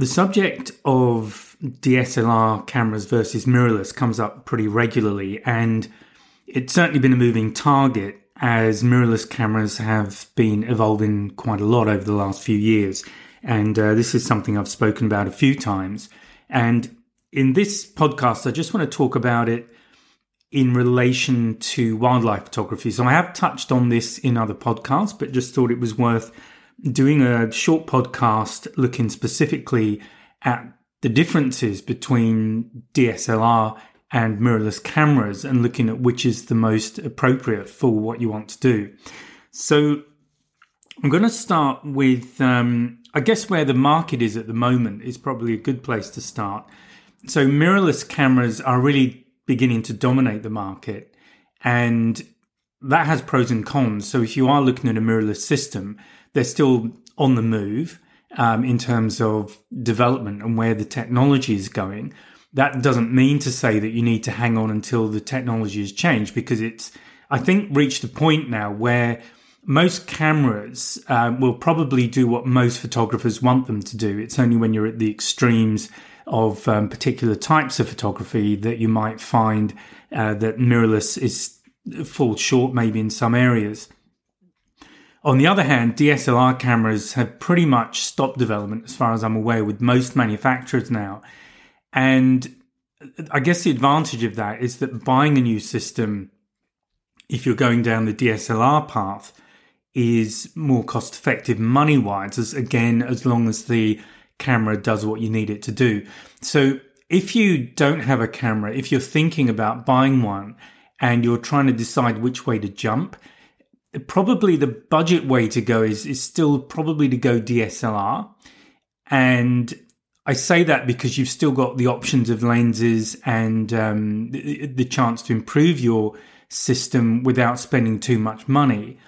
The subject of DSLR cameras versus mirrorless comes up pretty regularly, and it's certainly been a moving target as mirrorless cameras have been evolving quite a lot over the last few years. And uh, this is something I've spoken about a few times. And in this podcast, I just want to talk about it in relation to wildlife photography. So I have touched on this in other podcasts, but just thought it was worth doing a short podcast looking specifically at the differences between DSLR and mirrorless cameras and looking at which is the most appropriate for what you want to do. So I'm going to start with, um, I guess, where the market is at the moment is probably a good place to start. So mirrorless cameras are really beginning to dominate the market and that has pros and cons. So if you are looking at a mirrorless system, they're still on the move um, in terms of development and where the technology is going. That doesn't mean to say that you need to hang on until the technology has changed because it's, I think, reached a point now where most cameras uh, will probably do what most photographers want them to do. It's only when you're at the extremes of um, particular types of photography that you might find uh, that mirrorless is falls short maybe in some areas. On the other hand, DSLR cameras have pretty much stopped development, as far as I'm aware, with most manufacturers now. And I guess the advantage of that is that buying a new system, if you're going down the DSLR path, is more cost effective money wise, as again, as long as the camera does what you need it to do. So if you don't have a camera, if you're thinking about buying one and you're trying to decide which way to jump, probably the budget way to go is is still probably to go DSLR, and I say that because you've still got the options of lenses and um, the, the chance to improve your system without spending too much money.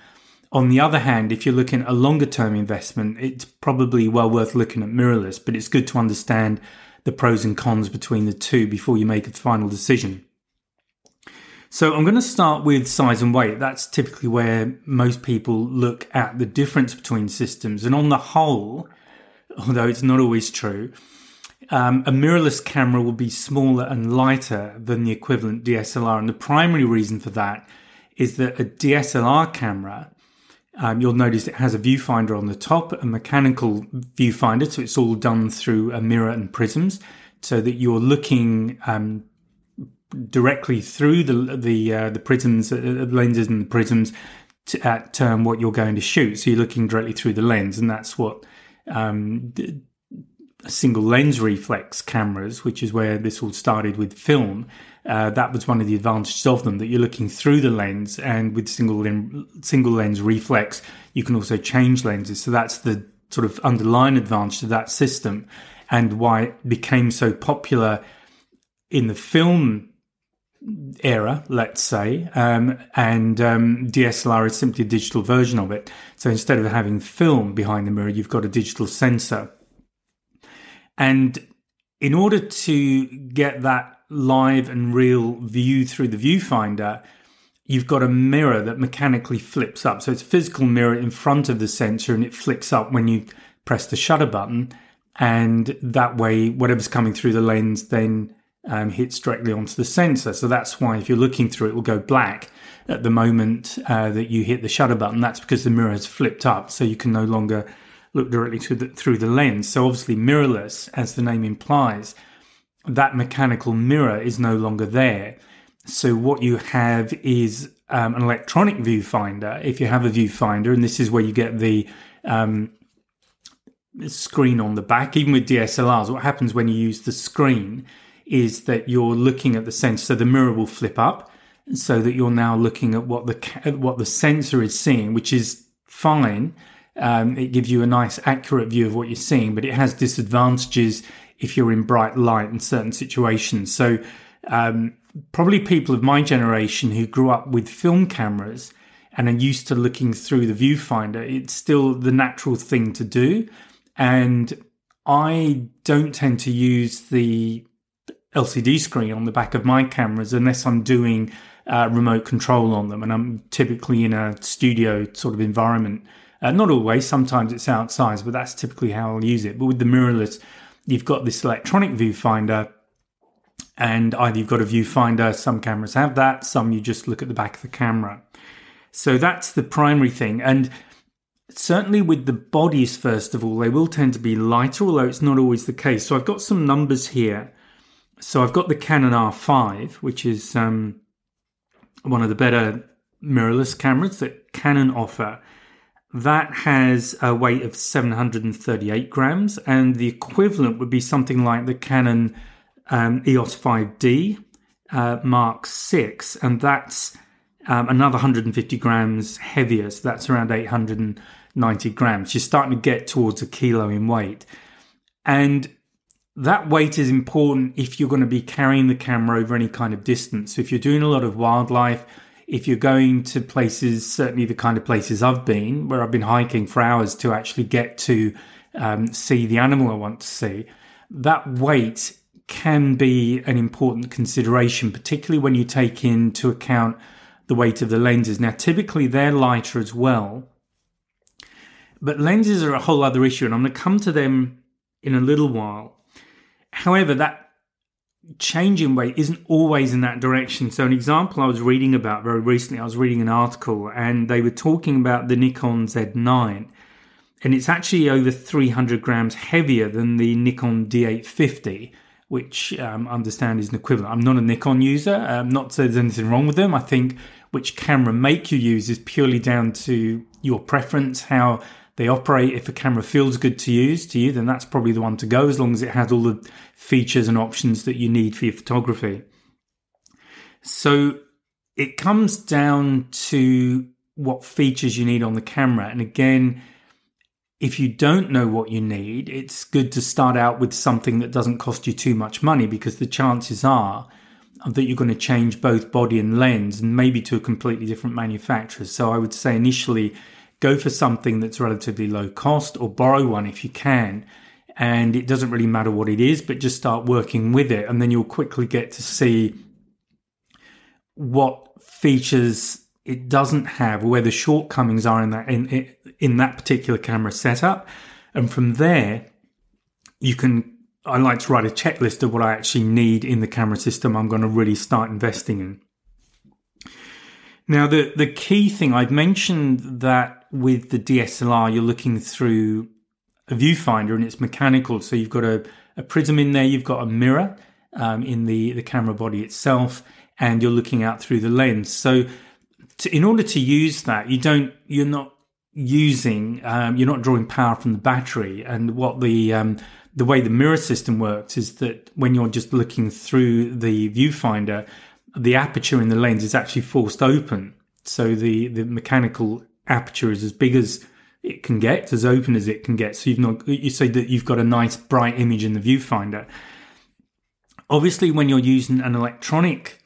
On the other hand, if you're looking at a longer term investment, it's probably well worth looking at mirrorless, but it's good to understand the pros and cons between the two before you make a final decision. So I'm going to start with size and weight. That's typically where most people look at the difference between systems. And on the whole, although it's not always true, um, a mirrorless camera will be smaller and lighter than the equivalent DSLR. And the primary reason for that is that a DSLR camera, um, you'll notice it has a viewfinder on the top, a mechanical viewfinder. So it's all done through a mirror and prisms so that you're looking um, directly through the the uh, the prisms, uh, lenses and the prisms to, at um, what you're going to shoot. So you're looking directly through the lens, and that's what um, single lens reflex cameras, which is where this all started with film. Uh, that was one of the advantages of them that you're looking through the lens, and with single lens, single lens reflex, you can also change lenses. So that's the sort of underlying advantage of that system, and why it became so popular in the film era, let's say, um, and um, DSLR is simply a digital version of it. So instead of having film behind the mirror, you've got a digital sensor. And in order to get that live and real view through the viewfinder, you've got a mirror that mechanically flips up. So it's a physical mirror in front of the sensor and it flicks up when you press the shutter button. And that way, whatever's coming through the lens then um, hits directly onto the sensor. So that's why if you're looking through, it will go black at the moment uh, that you hit the shutter button. That's because the mirror has flipped up, so you can no longer look directly through the, through the lens. So obviously, mirrorless, as the name implies, that mechanical mirror is no longer there. So what you have is um, an electronic viewfinder. If you have a viewfinder, and this is where you get the um, screen on the back, even with DSLRs, what happens when you use the screen is that you're looking at the sensor. So the mirror will flip up so that you're now looking at what the what the sensor is seeing, which is fine. Um, it gives you a nice, accurate view of what you're seeing, but it has disadvantages if you're in bright light in certain situations. So, um, probably people of my generation who grew up with film cameras and are used to looking through the viewfinder, it's still the natural thing to do. And I don't tend to use the LCD screen on the back of my cameras unless I'm doing uh, remote control on them. And I'm typically in a studio sort of environment. Uh, not always, sometimes it's outside, but that's typically how I'll use it. But with the mirrorless, you've got this electronic viewfinder, and either you've got a viewfinder, some cameras have that, some you just look at the back of the camera. So that's the primary thing. And certainly with the bodies, first of all, they will tend to be lighter, although it's not always the case. So I've got some numbers here. So I've got the Canon R5, which is um, one of the better mirrorless cameras that Canon offer. That has a weight of 738 grams, and the equivalent would be something like the Canon um, EOS 5D uh, Mark 6, and that's um, another 150 grams heavier, so that's around 890 grams. You're starting to get towards a kilo in weight. And that weight is important if you're going to be carrying the camera over any kind of distance. If you're doing a lot of wildlife, if you're going to places, certainly the kind of places I've been, where I've been hiking for hours to actually get to um, see the animal I want to see, that weight can be an important consideration, particularly when you take into account the weight of the lenses. Now, typically they're lighter as well, but lenses are a whole other issue, and I'm going to come to them in a little while. However, that change in weight isn't always in that direction. So, an example I was reading about very recently, I was reading an article and they were talking about the Nikon Z9, and it's actually over 300 grams heavier than the Nikon D850. Which um, I understand is an equivalent. I'm not a Nikon user. Um, not that there's anything wrong with them. I think which camera make you use is purely down to your preference, how they operate. If a camera feels good to use to you, then that's probably the one to go as long as it has all the features and options that you need for your photography. So it comes down to what features you need on the camera. And again, if you don't know what you need, it's good to start out with something that doesn't cost you too much money because the chances are that you're going to change both body and lens and maybe to a completely different manufacturer. So I would say initially go for something that's relatively low cost or borrow one if you can. And it doesn't really matter what it is, but just start working with it. And then you'll quickly get to see what features it does't have, where the shortcomings are in that in in that particular camera setup. And from there, you can I like to write a checklist of what I actually need in the camera system I'm going to really start investing in. Now, the, the key thing I've mentioned that with the DSLR, you're looking through a viewfinder and it's mechanical. So you've got a, a prism in there, you've got a mirror um, in the, the camera body itself, and you're looking out through the lens. So to, in order to use that, you don't, you're not using, um, you're not drawing power from the battery. And what the, um, the way the mirror system works is that when you're just looking through the viewfinder, the aperture in the lens is actually forced open. So the, the mechanical aperture is as big as it can get, as open as it can get. So you've not, you say that you've got a nice bright image in the viewfinder. Obviously, when you're using an electronic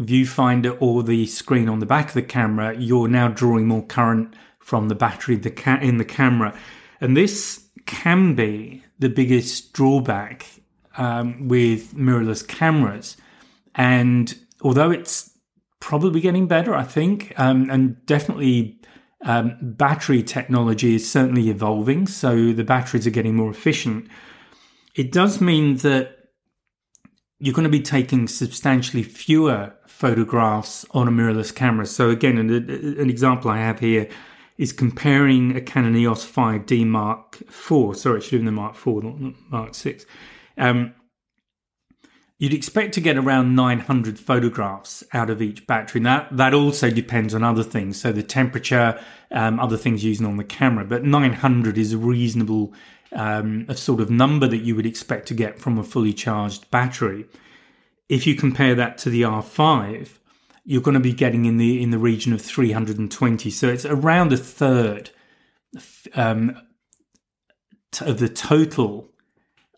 viewfinder or the screen on the back of the camera, you're now drawing more current from the battery in the camera. And this can be the biggest drawback um, with mirrorless cameras. And although it's probably getting better, I think, um, and definitely um, battery technology is certainly evolving. So the batteries are getting more efficient. It does mean that you're going to be taking substantially fewer photographs on a mirrorless camera. So again, an, an example I have here is comparing a Canon EOS 5D Mark IV. Sorry, it should have been the Mark IV, not Mark 6. Um, you'd expect to get around 900 photographs out of each battery. Now, that also depends on other things. So the temperature, um, other things using on the camera, but 900 is a reasonable um, a sort of number that you would expect to get from a fully charged battery. If you compare that to the R5, you're going to be getting in the in the region of 320. So it's around a third um, of the total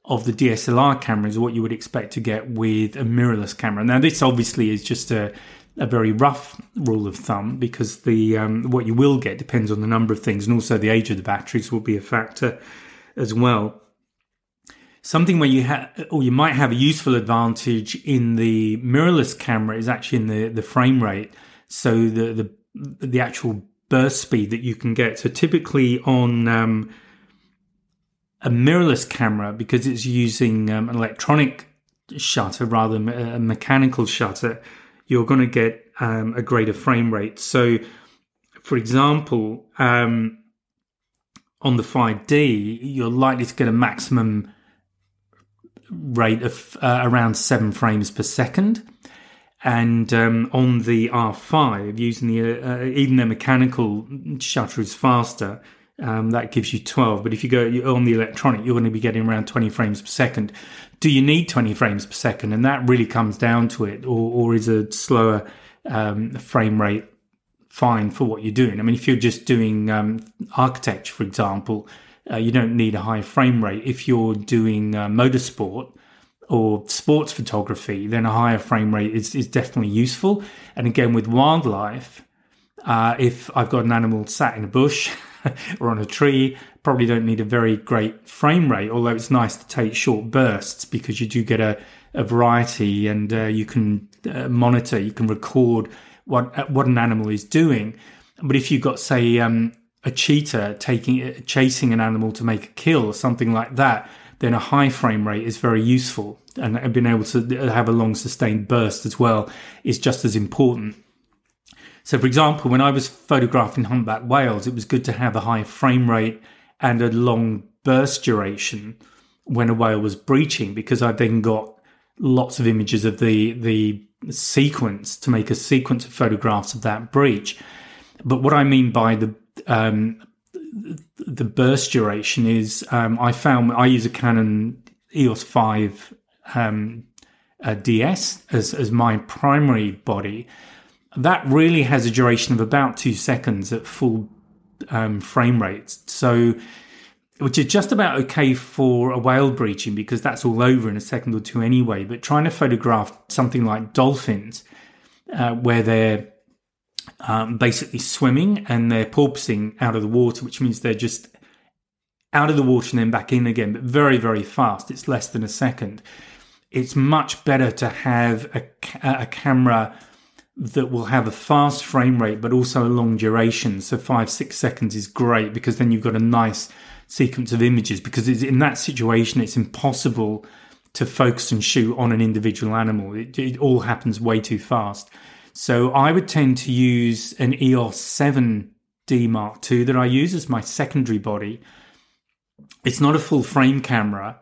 of the DSLR camera is what you would expect to get with a mirrorless camera. Now, this obviously is just a a very rough rule of thumb because the um, what you will get depends on the number of things, and also the age of the batteries will be a factor as well something where you have, or you might have a useful advantage in the mirrorless camera is actually in the, the frame rate. So the, the, the actual burst speed that you can get. So typically on, um, a mirrorless camera, because it's using um, an electronic shutter rather than a mechanical shutter, you're going to get um, a greater frame rate. So, for example, um, on the 5D, you're likely to get a maximum rate of uh, around seven frames per second. And um, on the R5, using the uh, even the mechanical shutter is faster. Um, that gives you 12. But if you go on the electronic, you're going to be getting around 20 frames per second. Do you need 20 frames per second? And that really comes down to it, or, or is a slower um, frame rate fine for what you're doing? I mean, if you're just doing um, architecture, for example, uh, you don't need a high frame rate. If you're doing uh, motorsport or sports photography, then a higher frame rate is, is definitely useful. And again, with wildlife, uh, if I've got an animal sat in a bush or on a tree, probably don't need a very great frame rate, although it's nice to take short bursts because you do get a, a variety and uh, you can uh, monitor, you can record what what an animal is doing. But if you've got, say, um, a cheetah taking chasing an animal to make a kill or something like that, then a high frame rate is very useful, and being able to have a long sustained burst as well is just as important. So, for example, when I was photographing humpback whales, it was good to have a high frame rate and a long burst duration when a whale was breaching, because I then got lots of images of the the sequence to make a sequence of photographs of that breach. But what I mean by the um, the burst duration is um, I found I use a Canon EOS 5 um, DS as, as my primary body. That really has a duration of about two seconds at full um, frame rates. So, which is just about okay for a whale breaching because that's all over in a second or two anyway. But trying to photograph something like dolphins, uh, where they're um, basically swimming and they're porpoising out of the water, which means they're just out of the water and then back in again, but very, very fast. It's less than a second. It's much better to have a, a camera that will have a fast frame rate, but also a long duration. So five, six seconds is great because then you've got a nice sequence of images. Because in that situation, it's impossible to focus and shoot on an individual animal. It, it all happens way too fast. So I would tend to use an EOS 7D Mark II that I use as my secondary body. It's not a full frame camera,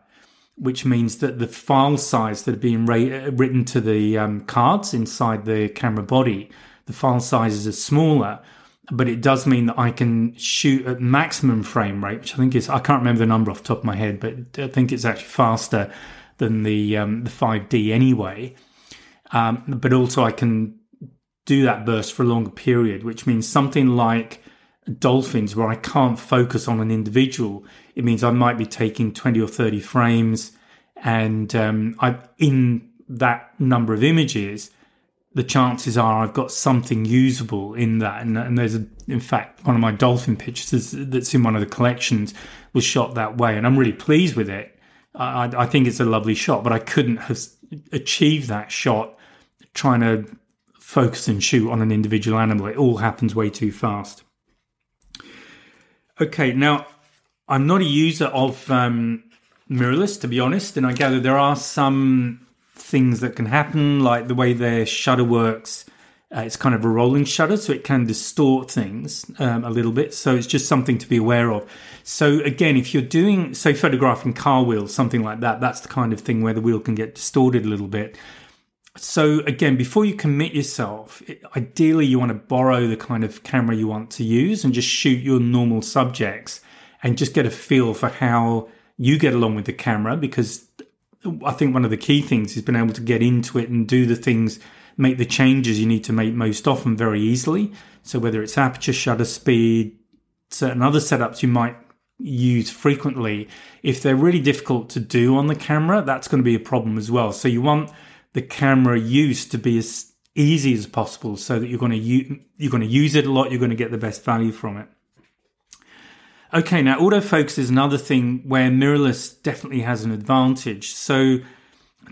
which means that the file size that are being ra- written to the um, cards inside the camera body, the file sizes are smaller. But it does mean that I can shoot at maximum frame rate, which I think is I can't remember the number off the top of my head, but I think it's actually faster than the um, the 5D anyway. Um, but also I can do that burst for a longer period, which means something like dolphins where I can't focus on an individual. It means I might be taking 20 or 30 frames and um, I, in that number of images, the chances are I've got something usable in that. And, and there's, a, in fact, one of my dolphin pictures that's in one of the collections was shot that way. And I'm really pleased with it. I, I think it's a lovely shot, but I couldn't have achieved that shot trying to focus and shoot on an individual animal. It all happens way too fast. Okay, now I'm not a user of um, mirrorless, to be honest, and I gather there are some things that can happen, like the way their shutter works. Uh, it's kind of a rolling shutter, so it can distort things um, a little bit. So it's just something to be aware of. So again, if you're doing, say, photographing car wheels, something like that, that's the kind of thing where the wheel can get distorted a little bit so again, before you commit yourself, ideally you want to borrow the kind of camera you want to use and just shoot your normal subjects and just get a feel for how you get along with the camera because I think one of the key things is being able to get into it and do the things, make the changes you need to make most often very easily. So whether it's aperture, shutter speed, certain other setups you might use frequently, if they're really difficult to do on the camera, that's going to be a problem as well. So you want the camera use to be as easy as possible so that you're going to u- you're going to use it a lot you're going to get the best value from it okay now autofocus is another thing where mirrorless definitely has an advantage so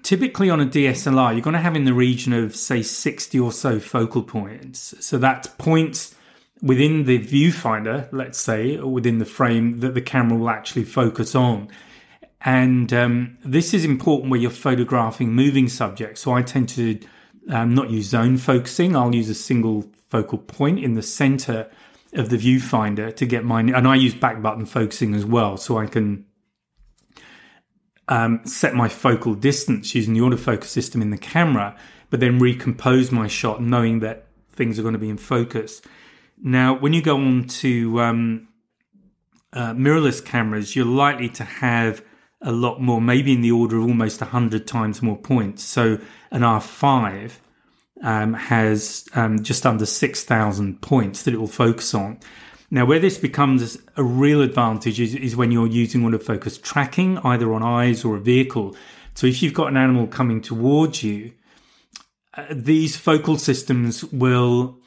typically on a DSLR you're going to have in the region of say 60 or so focal points so that's points within the viewfinder, let's say, or within the frame that the camera will actually focus on. And um, this is important where you're photographing moving subjects. So I tend to um, not use zone focusing. I'll use a single focal point in the center of the viewfinder to get mine. And I use back button focusing as well. So I can um, set my focal distance using the autofocus system in the camera, but then recompose my shot knowing that things are going to be in focus. Now, when you go on to um, uh, mirrorless cameras, you're likely to have a lot more, maybe in the order of almost 100 times more points. So an R5 um, has um, just under 6,000 points that it will focus on. Now, where this becomes a real advantage is, is when you're using autofocus tracking, either on eyes or a vehicle. So if you've got an animal coming towards you, uh, these focal systems will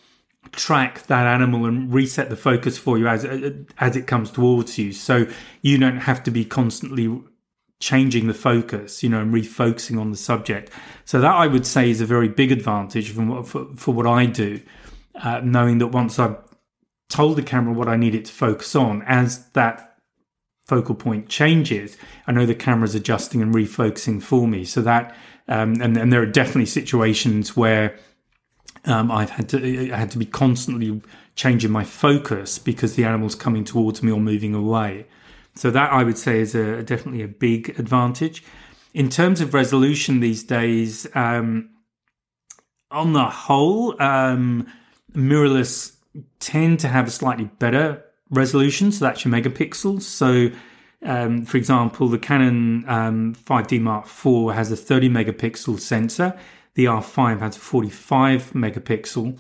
track that animal and reset the focus for you as as it comes towards you so you don't have to be constantly changing the focus you know and refocusing on the subject so that i would say is a very big advantage from what, for, for what i do uh, knowing that once i've told the camera what i need it to focus on as that focal point changes i know the camera's adjusting and refocusing for me so that um, and, and there are definitely situations where um, I've had to I had to be constantly changing my focus because the animal's coming towards me or moving away. So that I would say is a, definitely a big advantage. In terms of resolution these days, um, on the whole, um, mirrorless tend to have a slightly better resolution, so that's your megapixels. So, um, for example, the Canon 5D um, Mark IV has a 30 megapixel sensor the R5 has a 45 megapixel.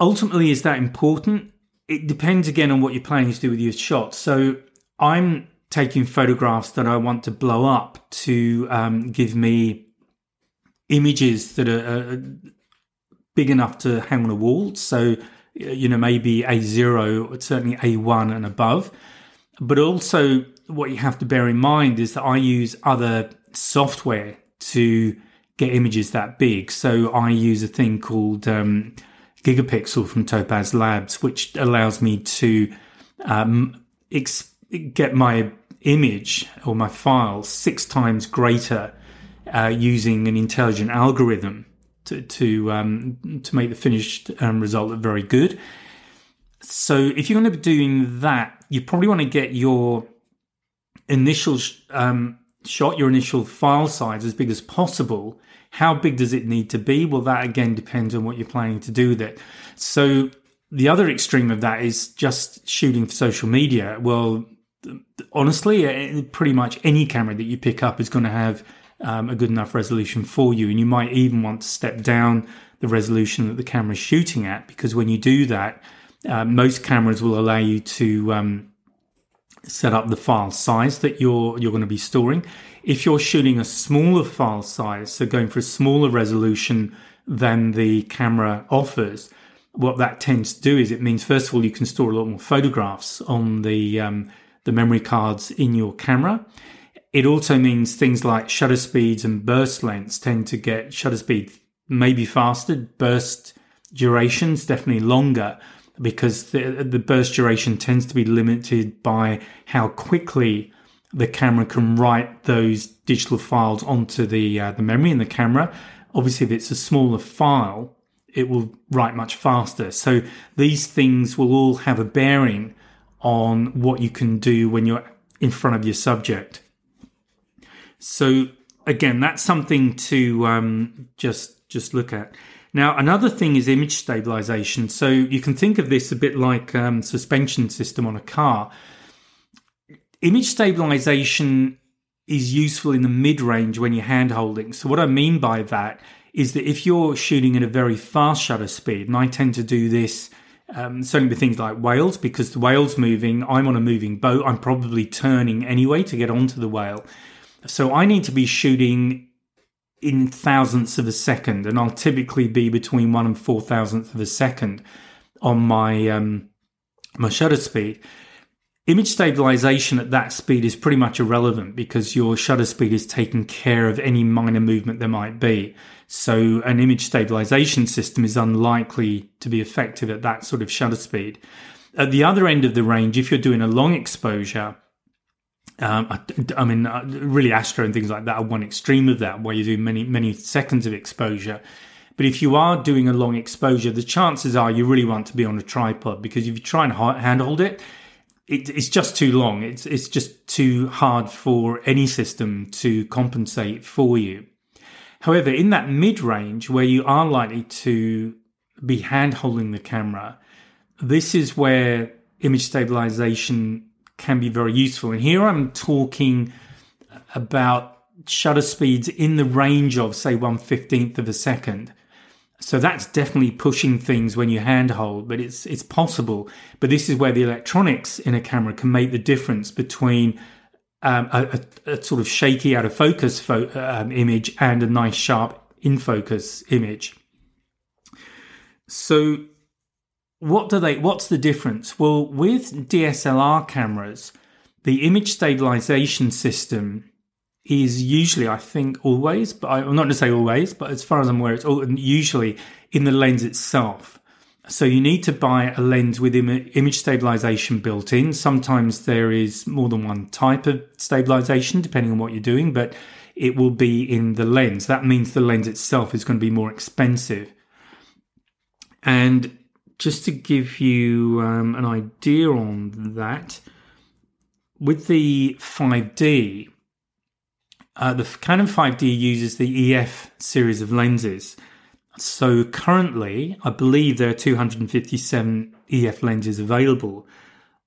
Ultimately, is that important? It depends again on what you're planning to do with your shot. So I'm taking photographs that I want to blow up to um, give me images that are, are big enough to hang on a wall. So, you know, maybe A0, certainly A1 and above. But also, what you have to bear in mind is that I use other software to get images that big. So I use a thing called um, Gigapixel from Topaz Labs, which allows me to um, ex- get my image or my file six times greater uh, using an intelligent algorithm to to, um, to make the finished um, result look very good. So if you're going to be doing that, you probably want to get your initial um, shot, your initial file size as big as possible how big does it need to be? Well, that again depends on what you're planning to do with it. So the other extreme of that is just shooting for social media. Well, honestly, eh, pretty much any camera that you pick up is going to have um, a good enough resolution for you. And you might even want to step down the resolution that the camera is shooting at because when you do that, uh, most cameras will allow you to um, set up the file size that you're you're going to be storing. If you're shooting a smaller file size, so going for a smaller resolution than the camera offers, what that tends to do is it means first of all you can store a lot more photographs on the um, the memory cards in your camera. It also means things like shutter speeds and burst lengths tend to get shutter speed maybe faster, burst durations definitely longer because the, the burst duration tends to be limited by how quickly the camera can write those digital files onto the uh, the memory in the camera. Obviously, if it's a smaller file, it will write much faster. So these things will all have a bearing on what you can do when you're in front of your subject. So again, that's something to um, just just look at. Now, another thing is image stabilization. So you can think of this a bit like um, suspension system on a car. Image stabilization is useful in the mid range when you're hand holding. So what I mean by that is that if you're shooting at a very fast shutter speed, and I tend to do this um, certainly with things like whales, because the whale's moving, I'm on a moving boat, I'm probably turning anyway to get onto the whale. So I need to be shooting in thousandths of a second, and I'll typically be between one and four thousandths of a second on my um, my shutter speed. Image stabilization at that speed is pretty much irrelevant because your shutter speed is taking care of any minor movement there might be. So an image stabilization system is unlikely to be effective at that sort of shutter speed. At the other end of the range, if you're doing a long exposure, um, I, I, mean, uh, really, Astro and things like that are one extreme of that, where you do many, many seconds of exposure. But if you are doing a long exposure, the chances are you really want to be on a tripod because if you try and handhold it, it, it's just too long. It's it's just too hard for any system to compensate for you. However, in that mid range where you are likely to be hand holding the camera, this is where image stabilization can be very useful. And here I'm talking about shutter speeds in the range of, say, 115th of a second. So that's definitely pushing things when you handhold, but it's it's possible. But this is where the electronics in a camera can make the difference between um, a, a, a, sort of shaky out of focus fo- um, image and a nice sharp in focus image. So, what do they? What's the difference? Well, with DSLR cameras, the image stabilization system is usually, I think, always, but I, am not going to say always, but as far as I'm aware, it's all, usually in the lens itself. So you need to buy a lens with Im- image stabilization built in. Sometimes there is more than one type of stabilization, depending on what you're doing, but it will be in the lens. That means the lens itself is going to be more expensive. And just to give you um, an idea on that, with the 5D, uh, the Canon 5D uses the EF series of lenses. So currently, I believe there are 257 EF lenses available.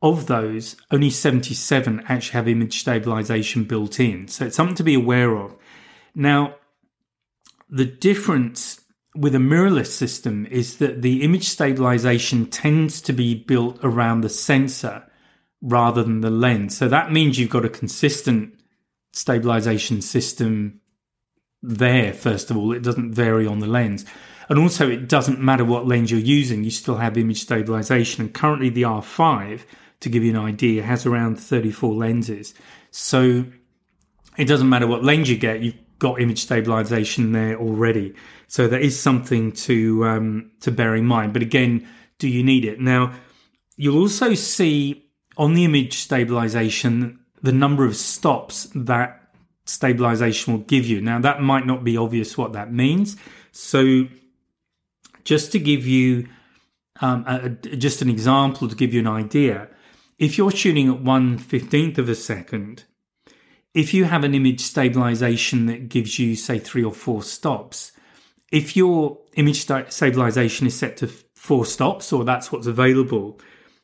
Of those, only 77 actually have image stabilization built in. So it's something to be aware of. Now, the difference with a mirrorless system is that the image stabilization tends to be built around the sensor rather than the lens. So that means you've got a consistent stabilization system there, first of all. It doesn't vary on the lens. And also, it doesn't matter what lens you're using, you still have image stabilization. And currently, the R5, to give you an idea, has around 34 lenses. So it doesn't matter what lens you get, you've got image stabilization there already. So that is something to um, to bear in mind. But again, do you need it? Now, you'll also see on the image stabilization the number of stops that stabilization will give you. Now, that might not be obvious what that means. So, just to give you um, a, just an example to give you an idea, if you're shooting at one fifteenth of a second, if you have an image stabilization that gives you, say, three or four stops, if your image stabilization is set to four stops, or that's what's available,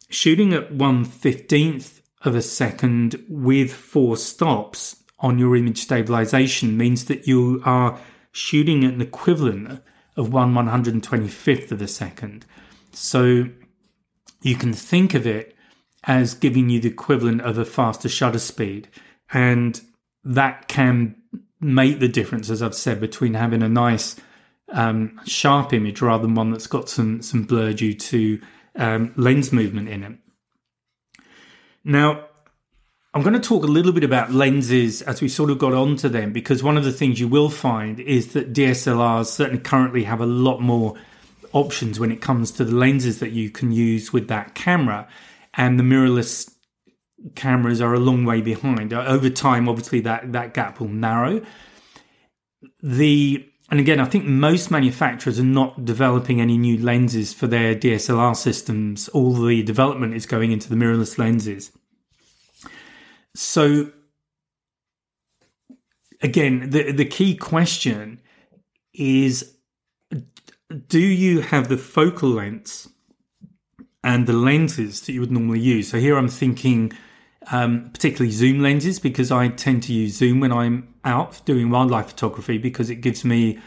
shooting at one fifteenth of a second with four stops on your image stabilization means that you are shooting at an equivalent of 1 125th of a second. So you can think of it as giving you the equivalent of a faster shutter speed. And that can make the difference, as I've said, between having a nice um, sharp image rather than one that's got some, some blur due to um, lens movement in it. Now, I'm going to talk a little bit about lenses as we sort of got onto them, because one of the things you will find is that DSLRs certainly currently have a lot more options when it comes to the lenses that you can use with that camera. And the mirrorless cameras are a long way behind. Uh, over time, obviously, that, that gap will narrow. The and again, I think most manufacturers are not developing any new lenses for their DSLR systems. All the development is going into the mirrorless lenses. So, again, the, the key question is do you have the focal lengths and the lenses that you would normally use? So, here I'm thinking um, particularly zoom lenses because I tend to use zoom when I'm out doing wildlife photography because it gives me,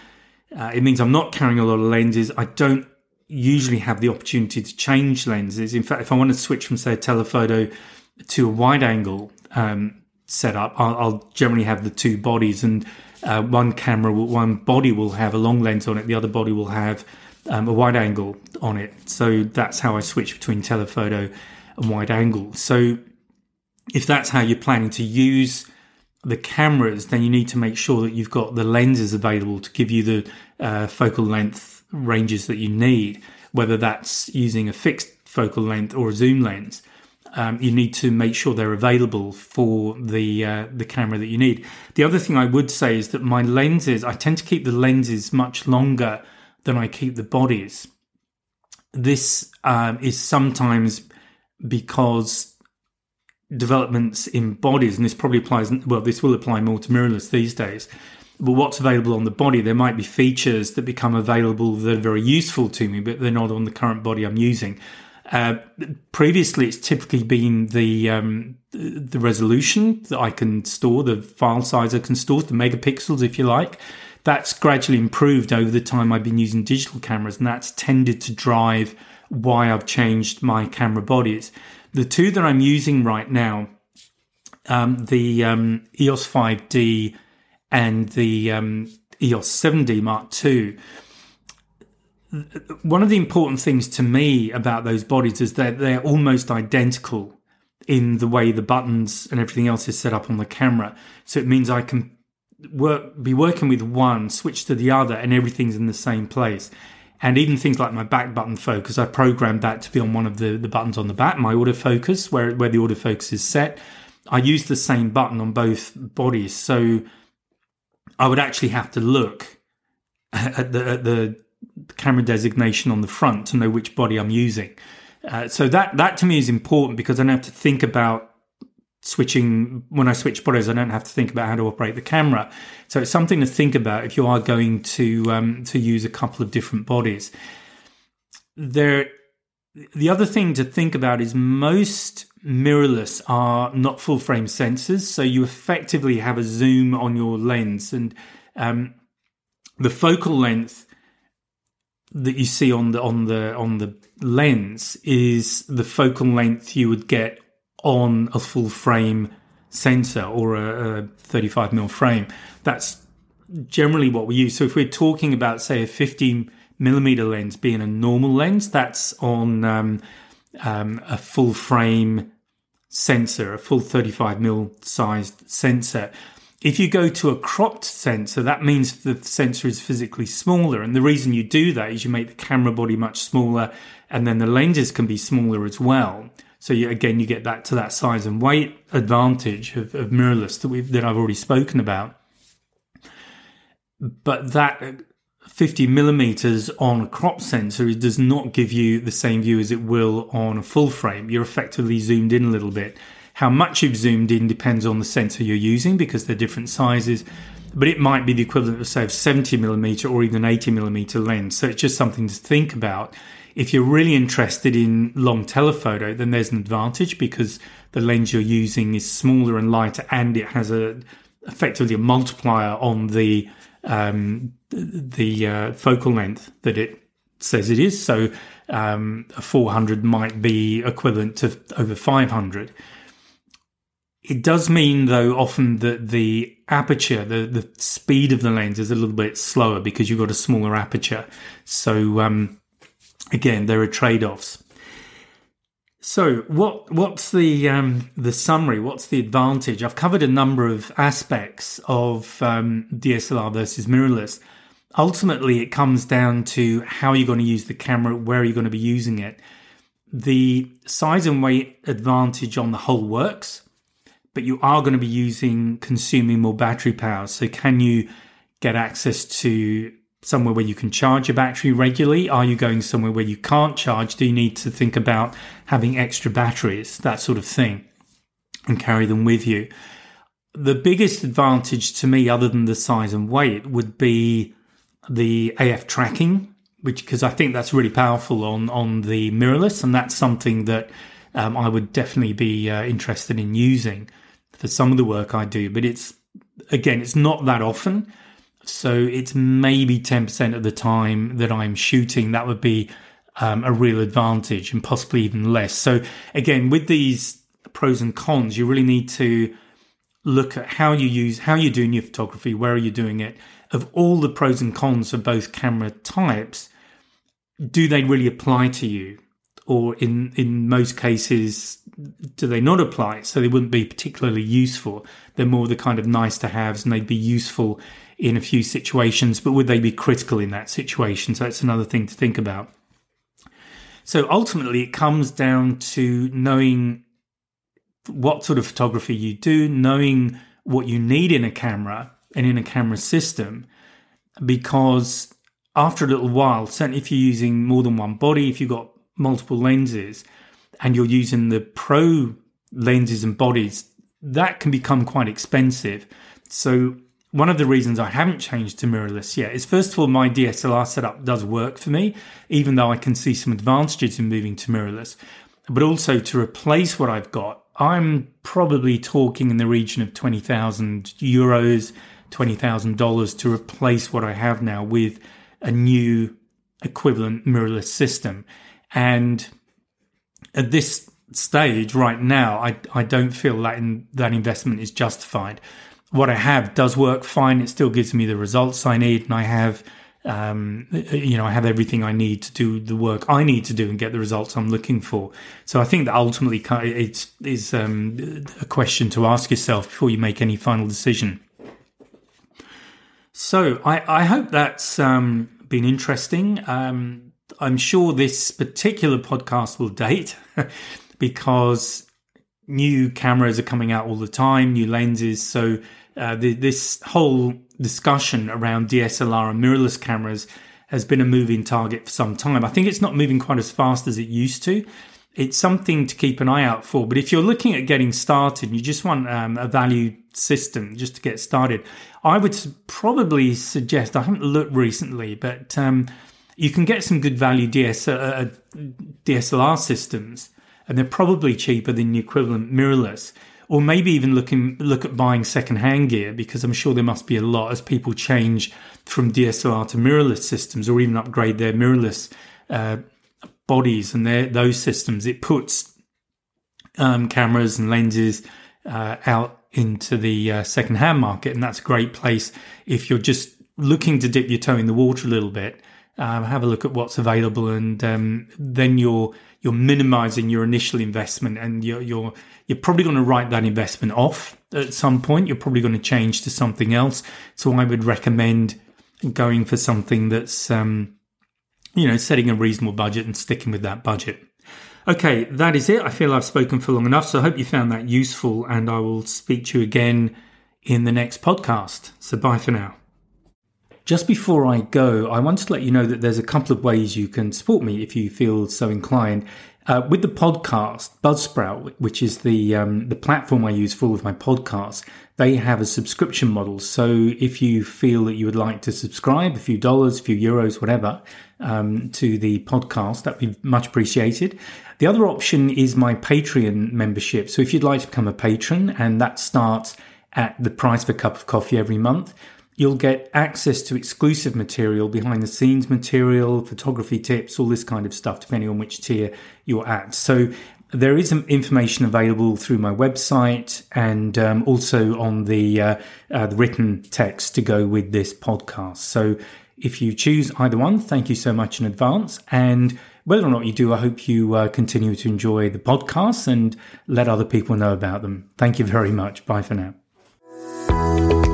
uh, it means I'm not carrying a lot of lenses. I don't usually have the opportunity to change lenses. In fact, if I want to switch from, say, a telephoto to a wide angle um, setup, I'll, I'll, generally have the two bodies, and uh, one camera, will, one body will have a long lens on it, the other body will have um, a wide angle on it. So that's how I switch between telephoto and wide angle. So if that's how you're planning to use the cameras, then you need to make sure that you've got the lenses available to give you the uh, focal length ranges that you need, whether that's using a fixed focal length or a zoom lens. Um, you need to make sure they're available for the uh, the camera that you need. The other thing I would say is that my lenses, I tend to keep the lenses much longer than I keep the bodies. This um, is sometimes because developments in bodies, and this probably applies, well, this will apply more to mirrorless these days. But what's available on the body, there might be features that become available that are very useful to me, but they're not on the current body I'm using. Uh, previously, it's typically been the um, the resolution that I can store, the file size I can store, the megapixels, if you like. That's gradually improved over the time I've been using digital cameras, and that's tended to drive why I've changed my camera bodies. The two that I'm using right now, um, the um, EOS 5D and the um, EOS 7D Mark II. One of the important things to me about those bodies is that they're almost identical in the way the buttons and everything else is set up on the camera. So it means I can work be working with one, switch to the other, and everything's in the same place. And even things like my back button focus, I programmed that to be on one of the, the buttons on the back, my autofocus, where, where the autofocus is set. I use the same button on both bodies. So I would actually have to look at the, at the camera designation on the front to know which body I'm using. Uh, so that, that to me is important because I don't have to think about switching when I switch bodies, I don't have to think about how to operate the camera. So it's something to think about if you are going to um, to use a couple of different bodies. There, the other thing to think about is most mirrorless are not full frame sensors, so you effectively have a zoom on your lens, and um, the focal length that you see on the on the on the lens is the focal length you would get on a full frame sensor or a, a 35 mm frame. That's generally what we use. So if we're talking about, say, a 50 millimeter lens being a normal lens, that's on um, um, a full frame sensor, a full 35 mm sized sensor. If you go to a cropped sensor, that means the sensor is physically smaller. And the reason you do that is you make the camera body much smaller and then the lenses can be smaller as well. So you, again, you get back to that size and weight advantage of, of mirrorless that we that I've already spoken about. But that 50 millimeters on a crop sensor does not give you the same view as it will on a full frame. You're effectively zoomed in a little bit. How much you've zoomed in depends on the sensor you're using because they're different sizes, but it might be the equivalent of, say, a 70 millimeter or even an 80 millimeter lens. So it's just something to think about if you're really interested in long telephoto, then there's an advantage because the lens you're using is smaller and lighter, and it has a effectively a multiplier on the um, the uh, focal length that it says it is. So um, a 400 might be equivalent to over 500. It does mean, though, often that the aperture, the, the speed of the lens is a little bit slower because you've got a smaller aperture. So um, again, there are trade offs. So, what what's the um, the summary? What's the advantage? I've covered a number of aspects of um, DSLR versus mirrorless. Ultimately, it comes down to how you're going to use the camera, where you're going to be using it. The size and weight advantage on the whole works, but you are going to be using consuming more battery power. So, can you get access to somewhere where you can charge your battery regularly? Are you going somewhere where you can't charge? Do you need to think about having extra batteries, that sort of thing, and carry them with you? The biggest advantage to me, other than the size and weight, would be the AF tracking, which because I think that's really powerful on on the mirrorless, and that's something that um, I would definitely be uh, interested in using for some of the work I do. But it's again, it's not that often. So it's maybe 10% of the time that I'm shooting. That would be um, a real advantage and possibly even less. So again, with these pros and cons, you really need to look at how you use, how you're doing your photography, where are you doing it, of all the pros and cons of both camera types, do they really apply to you? or in in most cases do they not apply so they wouldn't be particularly useful they're more the kind of nice to haves and they'd be useful in a few situations but would they be critical in that situation so that's another thing to think about so ultimately it comes down to knowing what sort of photography you do knowing what you need in a camera and in a camera system because after a little while certainly if you're using more than one body if you've got multiple lenses and you're using the pro lenses and bodies, that can become quite expensive. So one of the reasons I haven't changed to mirrorless yet is first of all, my DSLR setup does work for me, even though I can see some advantages in moving to mirrorless. But also to replace what I've got, I'm probably talking in the region of 20,000 euros, $20,000 to replace what I have now with a new equivalent mirrorless system. And at this stage right now, I, I don't feel that in, that investment is justified. What I have does work fine. It still gives me the results I need, and I have, um, you know, I have everything I need to do the work I need to do and get the results I'm looking for. So I think that ultimately it's is um, a question to ask yourself before you make any final decision. So I, I hope that's um, been interesting. Um, I'm sure this particular podcast will date because new cameras are coming out all the time, new lenses. So uh, the, this whole discussion around DSLR and mirrorless cameras has been a moving target for some time. I think it's not moving quite as fast as it used to. It's something to keep an eye out for. But if you're looking at getting started, you just want um, a value system just to get started. I would probably suggest. I haven't looked recently, but um, you can get some good value DS, uh, DSLR systems, and they're probably cheaper than the equivalent mirrorless. Or maybe even looking look at buying second-hand gear because I'm sure there must be a lot as people change from DSLR to mirrorless systems, or even upgrade their mirrorless uh, bodies and their those systems. It puts um, cameras and lenses uh, out into the uh, second-hand market, and that's a great place if you're just looking to dip your toe in the water a little bit um, have a look at what's available, and um, then you're you're minimizing your initial investment, and you're you're you're probably going to write that investment off at some point. You're probably going to change to something else. So I would recommend going for something that's um, you know setting a reasonable budget and sticking with that budget. Okay, that is it. I feel I've spoken for long enough, so I hope you found that useful, and I will speak to you again in the next podcast. So bye for now. Just before I go, I want to let you know that there's a couple of ways you can support me if you feel so inclined. Uh, with the podcast, Buzzsprout, which is the um, the platform I use for all of my podcasts, they have a subscription model. So if you feel that you would like to subscribe, a few dollars, a few euros, whatever, um, to the podcast, that'd be much appreciated. The other option is my Patreon membership. So if you'd like to become a patron, and that starts at the price of a cup of coffee every month, You'll get access to exclusive material, behind the scenes material, photography tips, all this kind of stuff, depending on which tier you're at. So there is information available through my website and um, also on the, uh, uh, the written text to go with this podcast. So if you choose either one, thank you so much in advance. And whether or not you do, I hope you uh, continue to enjoy the podcasts and let other people know about them. Thank you very much. Bye for now.